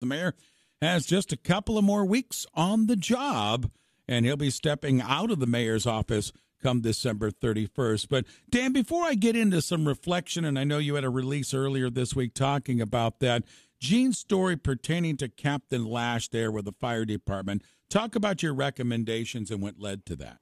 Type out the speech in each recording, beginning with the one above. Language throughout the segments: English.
The mayor has just a couple of more weeks on the job, and he'll be stepping out of the mayor's office come December 31st. But Dan, before I get into some reflection, and I know you had a release earlier this week talking about that, Gene's story pertaining to Captain Lash there with the fire department. Talk about your recommendations and what led to that.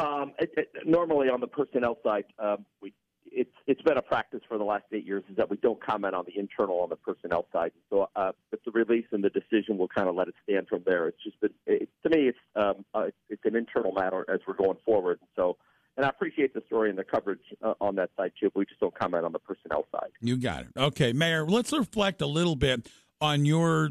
Um, it, it, normally on the personnel side, um, we it's it's been a practice for the last eight years is that we don't comment on the internal on the personnel side. So uh, the release and the decision, we'll kind of let it stand from there. It's just been it, to me, it's um, uh, it's an internal matter as we're going forward. So. And I appreciate the story and the coverage uh, on that side too. But we just don't comment on the personnel side. You got it. Okay, Mayor. Let's reflect a little bit on your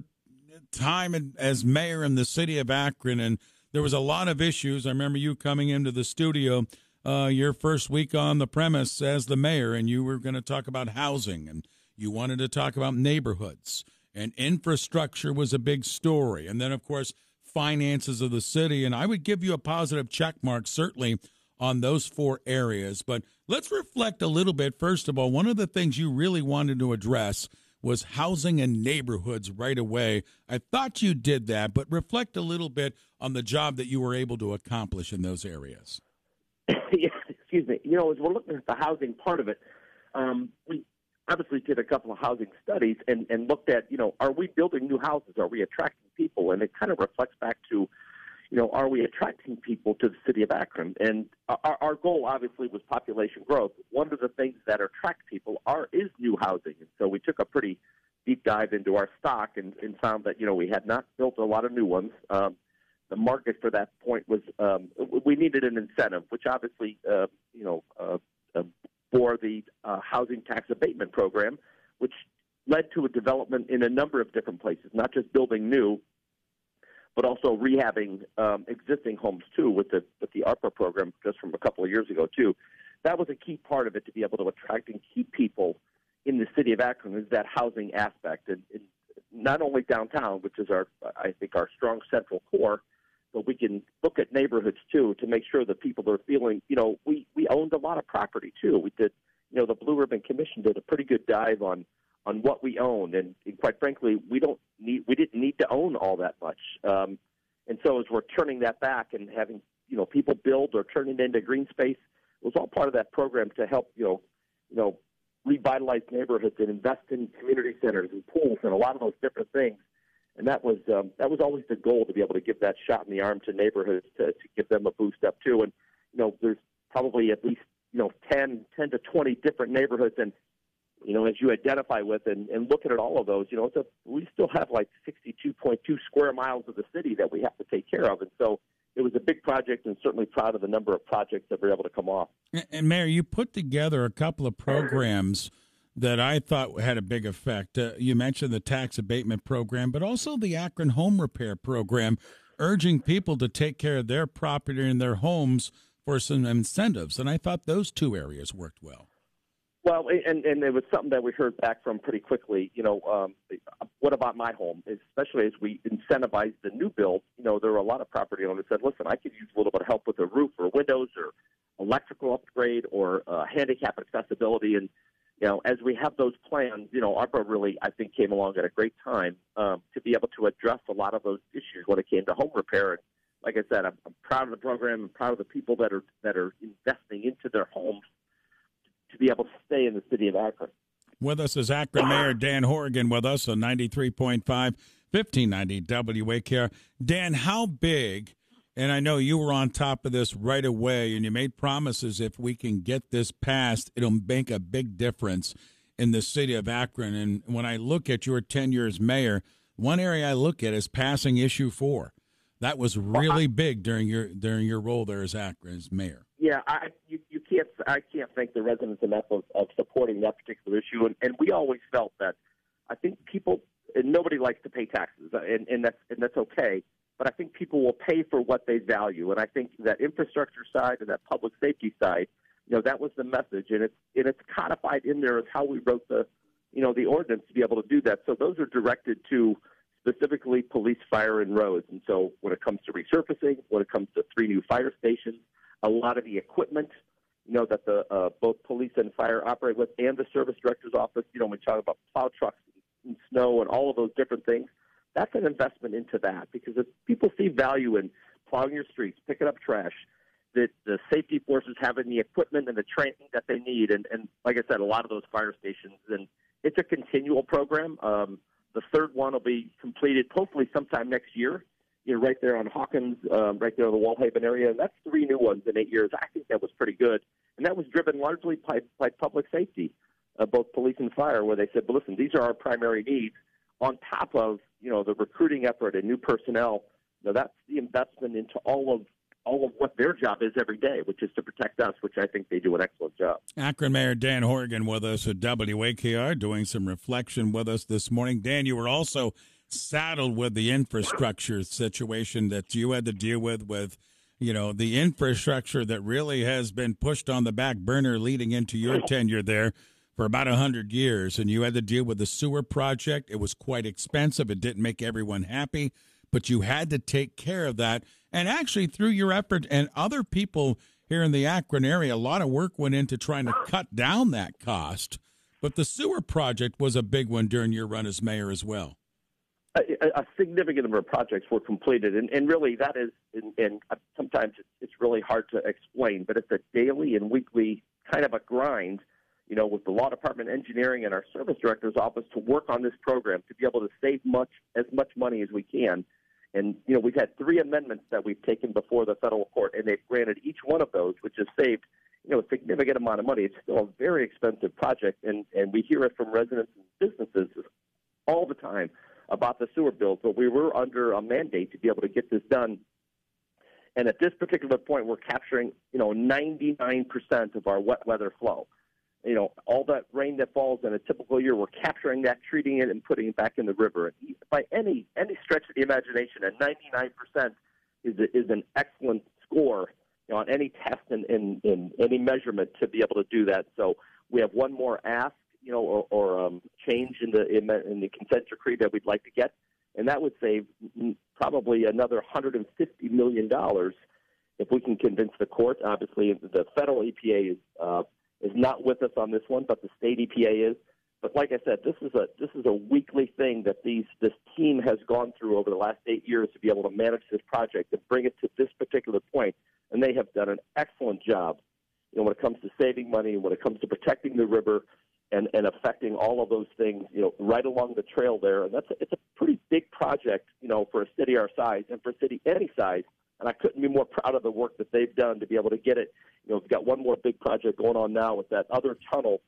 time as mayor in the city of Akron, and there was a lot of issues. I remember you coming into the studio uh, your first week on the premise as the mayor, and you were going to talk about housing, and you wanted to talk about neighborhoods, and infrastructure was a big story, and then of course finances of the city. And I would give you a positive check mark certainly on those four areas. But let's reflect a little bit. First of all, one of the things you really wanted to address was housing and neighborhoods right away. I thought you did that, but reflect a little bit on the job that you were able to accomplish in those areas. Excuse me. You know, as we're looking at the housing part of it, um, we obviously did a couple of housing studies and, and looked at, you know, are we building new houses? Are we attracting people? And it kind of reflects back to, you know, are we attracting people to the city of Akron? And our, our goal obviously was population growth. One of the things that attract people are is new housing. And so we took a pretty deep dive into our stock and, and found that, you know, we had not built a lot of new ones. Um, the market for that point was um, we needed an incentive, which obviously, uh, for the uh, housing tax abatement program, which led to a development in a number of different places, not just building new, but also rehabbing um, existing homes too, with the with the ARPA program just from a couple of years ago too. That was a key part of it to be able to attract and keep people in the city of Akron is that housing aspect, and, and not only downtown, which is our I think our strong central core, but we can look at neighborhoods too to make sure that people are feeling. You know, we we owned a lot of property too. We did, you know, the Blue Ribbon Commission did a pretty good dive on on what we owned, and, and quite frankly, we don't need we didn't need to own all that much. Um, and so as we're turning that back and having you know people build or turn it into green space, it was all part of that program to help you know you know revitalize neighborhoods and invest in community centers and pools and a lot of those different things and that was um, that was always the goal to be able to give that shot in the arm to neighborhoods to, to give them a boost up too. And you know, there's probably at least you know 10, 10 to twenty different neighborhoods, and you know, as you identify with and, and looking at all of those, you know, it's a, we still have like 62.2 square miles of the city that we have to take care of, and so it was a big project and certainly proud of the number of projects that were able to come off. And Mayor, you put together a couple of programs that I thought had a big effect. Uh, you mentioned the tax abatement program, but also the Akron Home Repair Program, urging people to take care of their property and their homes for some incentives. And I thought those two areas worked well. Well, and and it was something that we heard back from pretty quickly. You know, um, what about my home? Especially as we incentivize the new build. You know, there were a lot of property owners that said, "Listen, I could use a little bit of help with a roof or windows or electrical upgrade or uh, handicap accessibility." And you know, as we have those plans, you know, ARPA really, I think, came along at a great time um, to be able to address a lot of those issues when it came to home repair. And like I said, I'm, I'm proud of the program and proud of the people that are that are investing into their homes to be able to stay in the city of Akron. With us is Akron Mayor Dan Horrigan with us on 93.5, 1590 WAKR. Dan, how big and I know you were on top of this right away, and you made promises if we can get this passed, it'll make a big difference in the city of Akron. And when I look at your 10 years mayor, one area I look at is passing issue four. That was really big during your during your role there as Akron as mayor. Yeah, I you, you can't I can't thank the residents enough of, of supporting that particular issue, and, and we always felt that I think people and nobody likes to pay taxes, uh, and, and that's and that's okay but I think people will pay for what they value. And I think that infrastructure side and that public safety side, you know, that was the message, and it's and it's codified in there as how we wrote the, you know, the ordinance to be able to do that. So those are directed to specifically police, fire, and roads. And so when it comes to resurfacing, when it comes to three new fire stations, a lot of the equipment, you know, that the uh, both police and fire operate with, and the service director's office, you know, when we talk about plow trucks, and snow and all of those different things, that's an investment into that because if people see value in plowing your streets, picking up trash, that the safety forces having the equipment and the training that they need, and, and like I said, a lot of those fire stations, and it's a continual program. Um, the third one will be completed hopefully sometime next year. You know, right there on Hawkins, um, right there in the Wallhaven area. And that's three new ones in eight years. I think that was pretty good, and that was driven largely by, by public safety, uh, both police and fire, where they said, "Well, listen, these are our primary needs." On top of you know the recruiting effort and new personnel, you know, that's the investment into all of all of what their job is every day, which is to protect us, which I think they do an excellent job. Akron Mayor Dan Horrigan with us at WAKR doing some reflection with us this morning. Dan, you were also saddled with the infrastructure situation that you had to deal with with you know the infrastructure that really has been pushed on the back burner leading into your tenure there for about a hundred years and you had to deal with the sewer project it was quite expensive it didn't make everyone happy but you had to take care of that and actually, through your effort and other people here in the Akron area, a lot of work went into trying to cut down that cost. But the sewer project was a big one during your run as mayor as well. A, a significant number of projects were completed, and, and really that is, and, and sometimes it's really hard to explain, but it's a daily and weekly kind of a grind, you know, with the law department, engineering, and our service director's office to work on this program to be able to save much as much money as we can and, you know, we've had three amendments that we've taken before the federal court, and they've granted each one of those, which has saved, you know, a significant amount of money. It's still a very expensive project, and, and we hear it from residents and businesses all the time about the sewer bills, but we were under a mandate to be able to get this done. And at this particular point, we're capturing, you know, 99% of our wet weather flow you know, all that rain that falls in a typical year, we're capturing that, treating it, and putting it back in the river. By any any stretch of the imagination, a 99% is a, is an excellent score you know, on any test and in, in, in any measurement to be able to do that. So we have one more ask, you know, or, or um, change in the in, in the consent decree that we'd like to get, and that would save probably another 150 million dollars if we can convince the court. Obviously, the federal EPA is. Uh, is not with us on this one, but the state EPA is. But like I said, this is a this is a weekly thing that these this team has gone through over the last eight years to be able to manage this project and bring it to this particular point, and they have done an excellent job. You know, when it comes to saving money, when it comes to protecting the river, and and affecting all of those things, you know, right along the trail there, and that's a, it's a pretty big project, you know, for a city our size and for a city any size and I couldn't be more proud of the work that they've done to be able to get it. You know, we've got one more big project going on now with that other tunnel,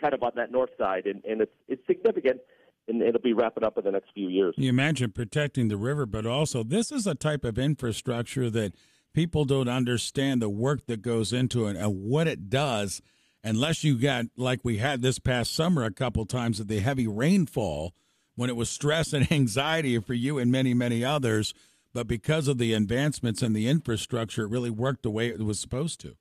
kind of on that north side, and, and it's it's significant, and it'll be wrapping up in the next few years. You imagine protecting the river, but also this is a type of infrastructure that people don't understand the work that goes into it and what it does unless you got like we had this past summer a couple times of the heavy rainfall when it was stress and anxiety for you and many many others but because of the advancements in the infrastructure, it really worked the way it was supposed to.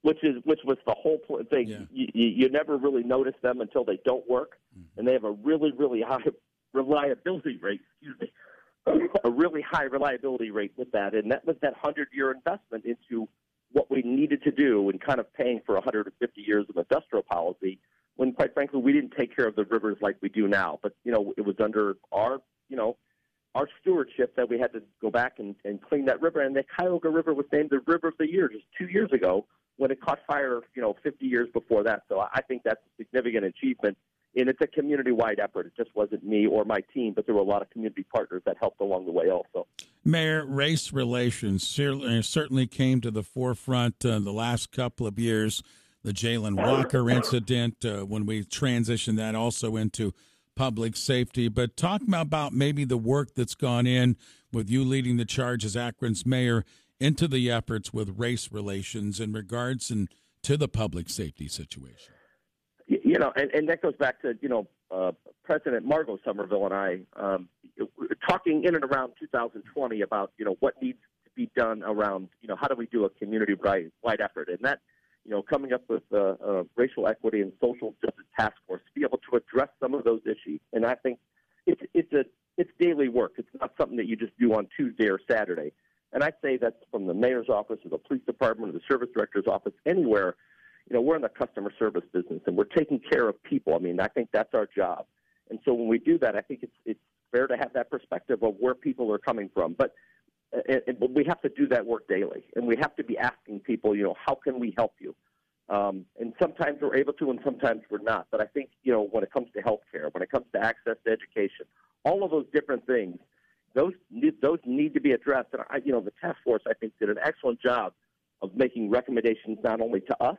Which is which was the whole thing. Yeah. You, you, never really notice them until they don't work, mm-hmm. and they have a really really high reliability rate. Excuse me, a really high reliability rate with that, and that was that hundred year investment into what we needed to do, and kind of paying for 150 years of industrial policy. When quite frankly, we didn't take care of the rivers like we do now. But you know, it was under our you know our stewardship that we had to go back and, and clean that river. And the Cuyahoga River was named the River of the Year just two years ago when it caught fire, you know, 50 years before that. So I think that's a significant achievement. And it's a community wide effort. It just wasn't me or my team, but there were a lot of community partners that helped along the way also. Mayor, race relations uh, certainly came to the forefront uh, the last couple of years. The Jayland Walker incident, uh, when we transitioned that also into public safety. But talk about maybe the work that's gone in with you leading the charge as Akron's mayor into the efforts with race relations in regards and to the public safety situation. You know, and, and that goes back to you know uh, President Margo Sommerville and I um, talking in and around 2020 about you know what needs to be done around you know how do we do a community wide effort, and that you know, coming up with a, a racial equity and social justice task force to be able to address some of those issues. And I think it's it's a it's daily work. It's not something that you just do on Tuesday or Saturday. And I say that's from the mayor's office or the police department or the service director's office, anywhere. You know, we're in the customer service business and we're taking care of people. I mean, I think that's our job. And so when we do that, I think it's it's fair to have that perspective of where people are coming from. But and, and we have to do that work daily, and we have to be asking people, you know, how can we help you? Um, and sometimes we're able to, and sometimes we're not. But I think, you know, when it comes to healthcare, when it comes to access to education, all of those different things, those need, those need to be addressed. And I, you know, the task force I think did an excellent job of making recommendations not only to us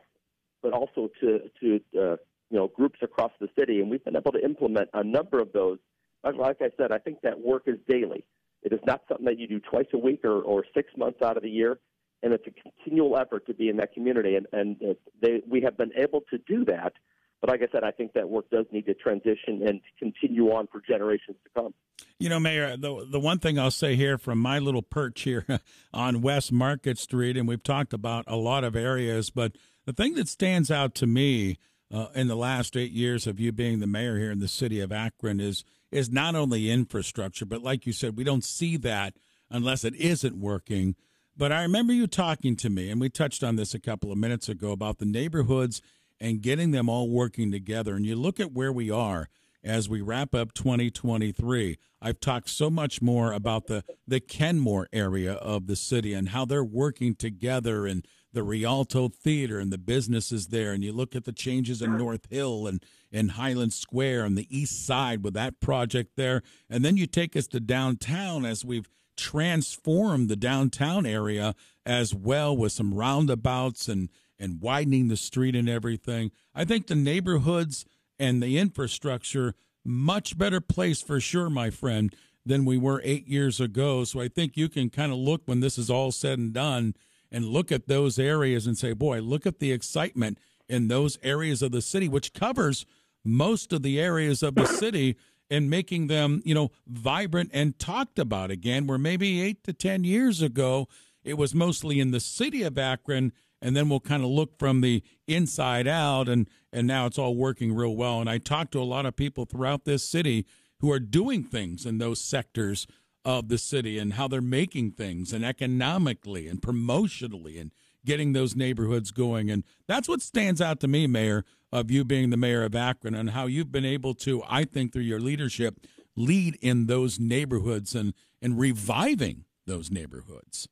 but also to to uh, you know groups across the city. And we've been able to implement a number of those. Like I said, I think that work is daily. It is not something that you do twice a week or, or six months out of the year and it's a continual effort to be in that community. And, and they, we have been able to do that. But like I said, I think that work does need to transition and continue on for generations to come. You know, Mayor, the the one thing I'll say here from my little perch here on West Market Street, and we've talked about a lot of areas, but the thing that stands out to me uh, in the last eight years of you being the mayor here in the city of Akron is is not only infrastructure, but like you said, we don't see that unless it isn't working. But I remember you talking to me, and we touched on this a couple of minutes ago about the neighborhoods and getting them all working together. And you look at where we are as we wrap up 2023. I've talked so much more about the, the Kenmore area of the city and how they're working together and the Rialto Theater and the businesses there. And you look at the changes in North Hill and in Highland Square and the East Side with that project there. And then you take us to downtown as we've transformed the downtown area as well with some roundabouts and and widening the street and everything. I think the neighborhoods and the infrastructure much better place for sure, my friend, than we were 8 years ago. So I think you can kind of look when this is all said and done and look at those areas and say, "Boy, look at the excitement in those areas of the city which covers most of the areas of the city and making them, you know, vibrant and talked about again, where maybe eight to 10 years ago, it was mostly in the city of Akron. And then we'll kind of look from the inside out, and, and now it's all working real well. And I talked to a lot of people throughout this city who are doing things in those sectors of the city and how they're making things and economically and promotionally and getting those neighborhoods going. And that's what stands out to me, Mayor, of you being the mayor of Akron and how you've been able to, I think, through your leadership, lead in those neighborhoods and, and reviving those neighborhoods.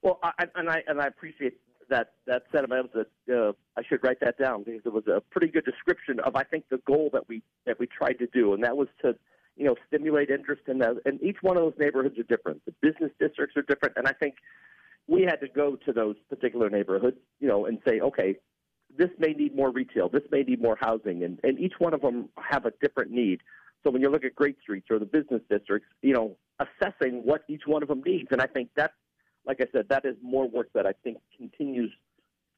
Well, I, and I and I appreciate that that sentiment. That uh, I should write that down because it was a pretty good description of I think the goal that we that we tried to do, and that was to you know stimulate interest in that. And each one of those neighborhoods are different. The business districts are different, and I think we had to go to those particular neighborhoods, you know, and say, okay, this may need more retail, this may need more housing, and, and each one of them have a different need. So when you look at Great Streets or the business districts, you know, assessing what each one of them needs, and I think that, like I said, that is more work that I think continues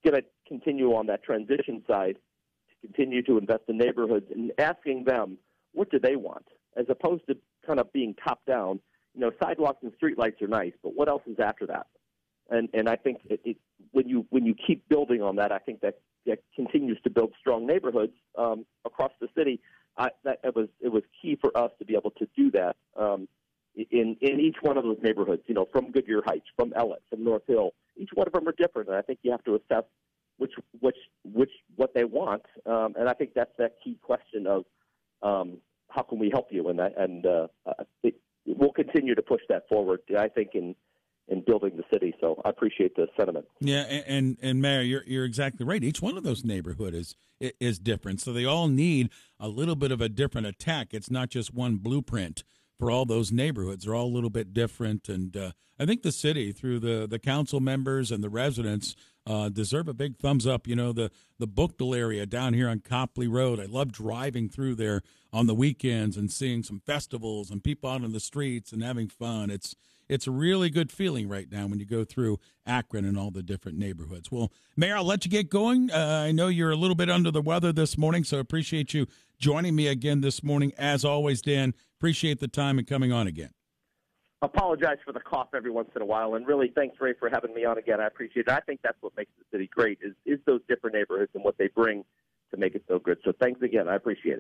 going to continue on that transition side to continue to invest in neighborhoods and asking them what do they want, as opposed to kind of being top down. You know, sidewalks and streetlights are nice, but what else is after that? And and I think it, it, when you when you keep building on that, I think that that continues to build strong neighborhoods um, across the city. I, that it was it was key for us to be able to do that um, in in each one of those neighborhoods. You know, from Goodyear Heights, from Ellet, from North Hill. Each one of them are different, and I think you have to assess which which which what they want. Um, and I think that's that key question of um, how can we help you, and that, and uh, it, we'll continue to push that forward. I think in in building the city. So I appreciate the sentiment. Yeah, and and, and Mayor, you're you're exactly right. Each one of those neighborhood is is different, so they all need a little bit of a different attack. It's not just one blueprint for all those neighborhoods. They're all a little bit different, and uh, I think the city, through the the council members and the residents, uh, deserve a big thumbs up. You know, the the Bookdale area down here on Copley Road. I love driving through there on the weekends and seeing some festivals and people out in the streets and having fun. It's it's a really good feeling right now when you go through Akron and all the different neighborhoods. Well, Mayor, I'll let you get going. Uh, I know you're a little bit under the weather this morning, so appreciate you joining me again this morning. As always, Dan, appreciate the time and coming on again. Apologize for the cough every once in a while, and really thanks, Ray, for having me on again. I appreciate it. I think that's what makes the city great is is those different neighborhoods and what they bring to make it so good. So thanks again. I appreciate it.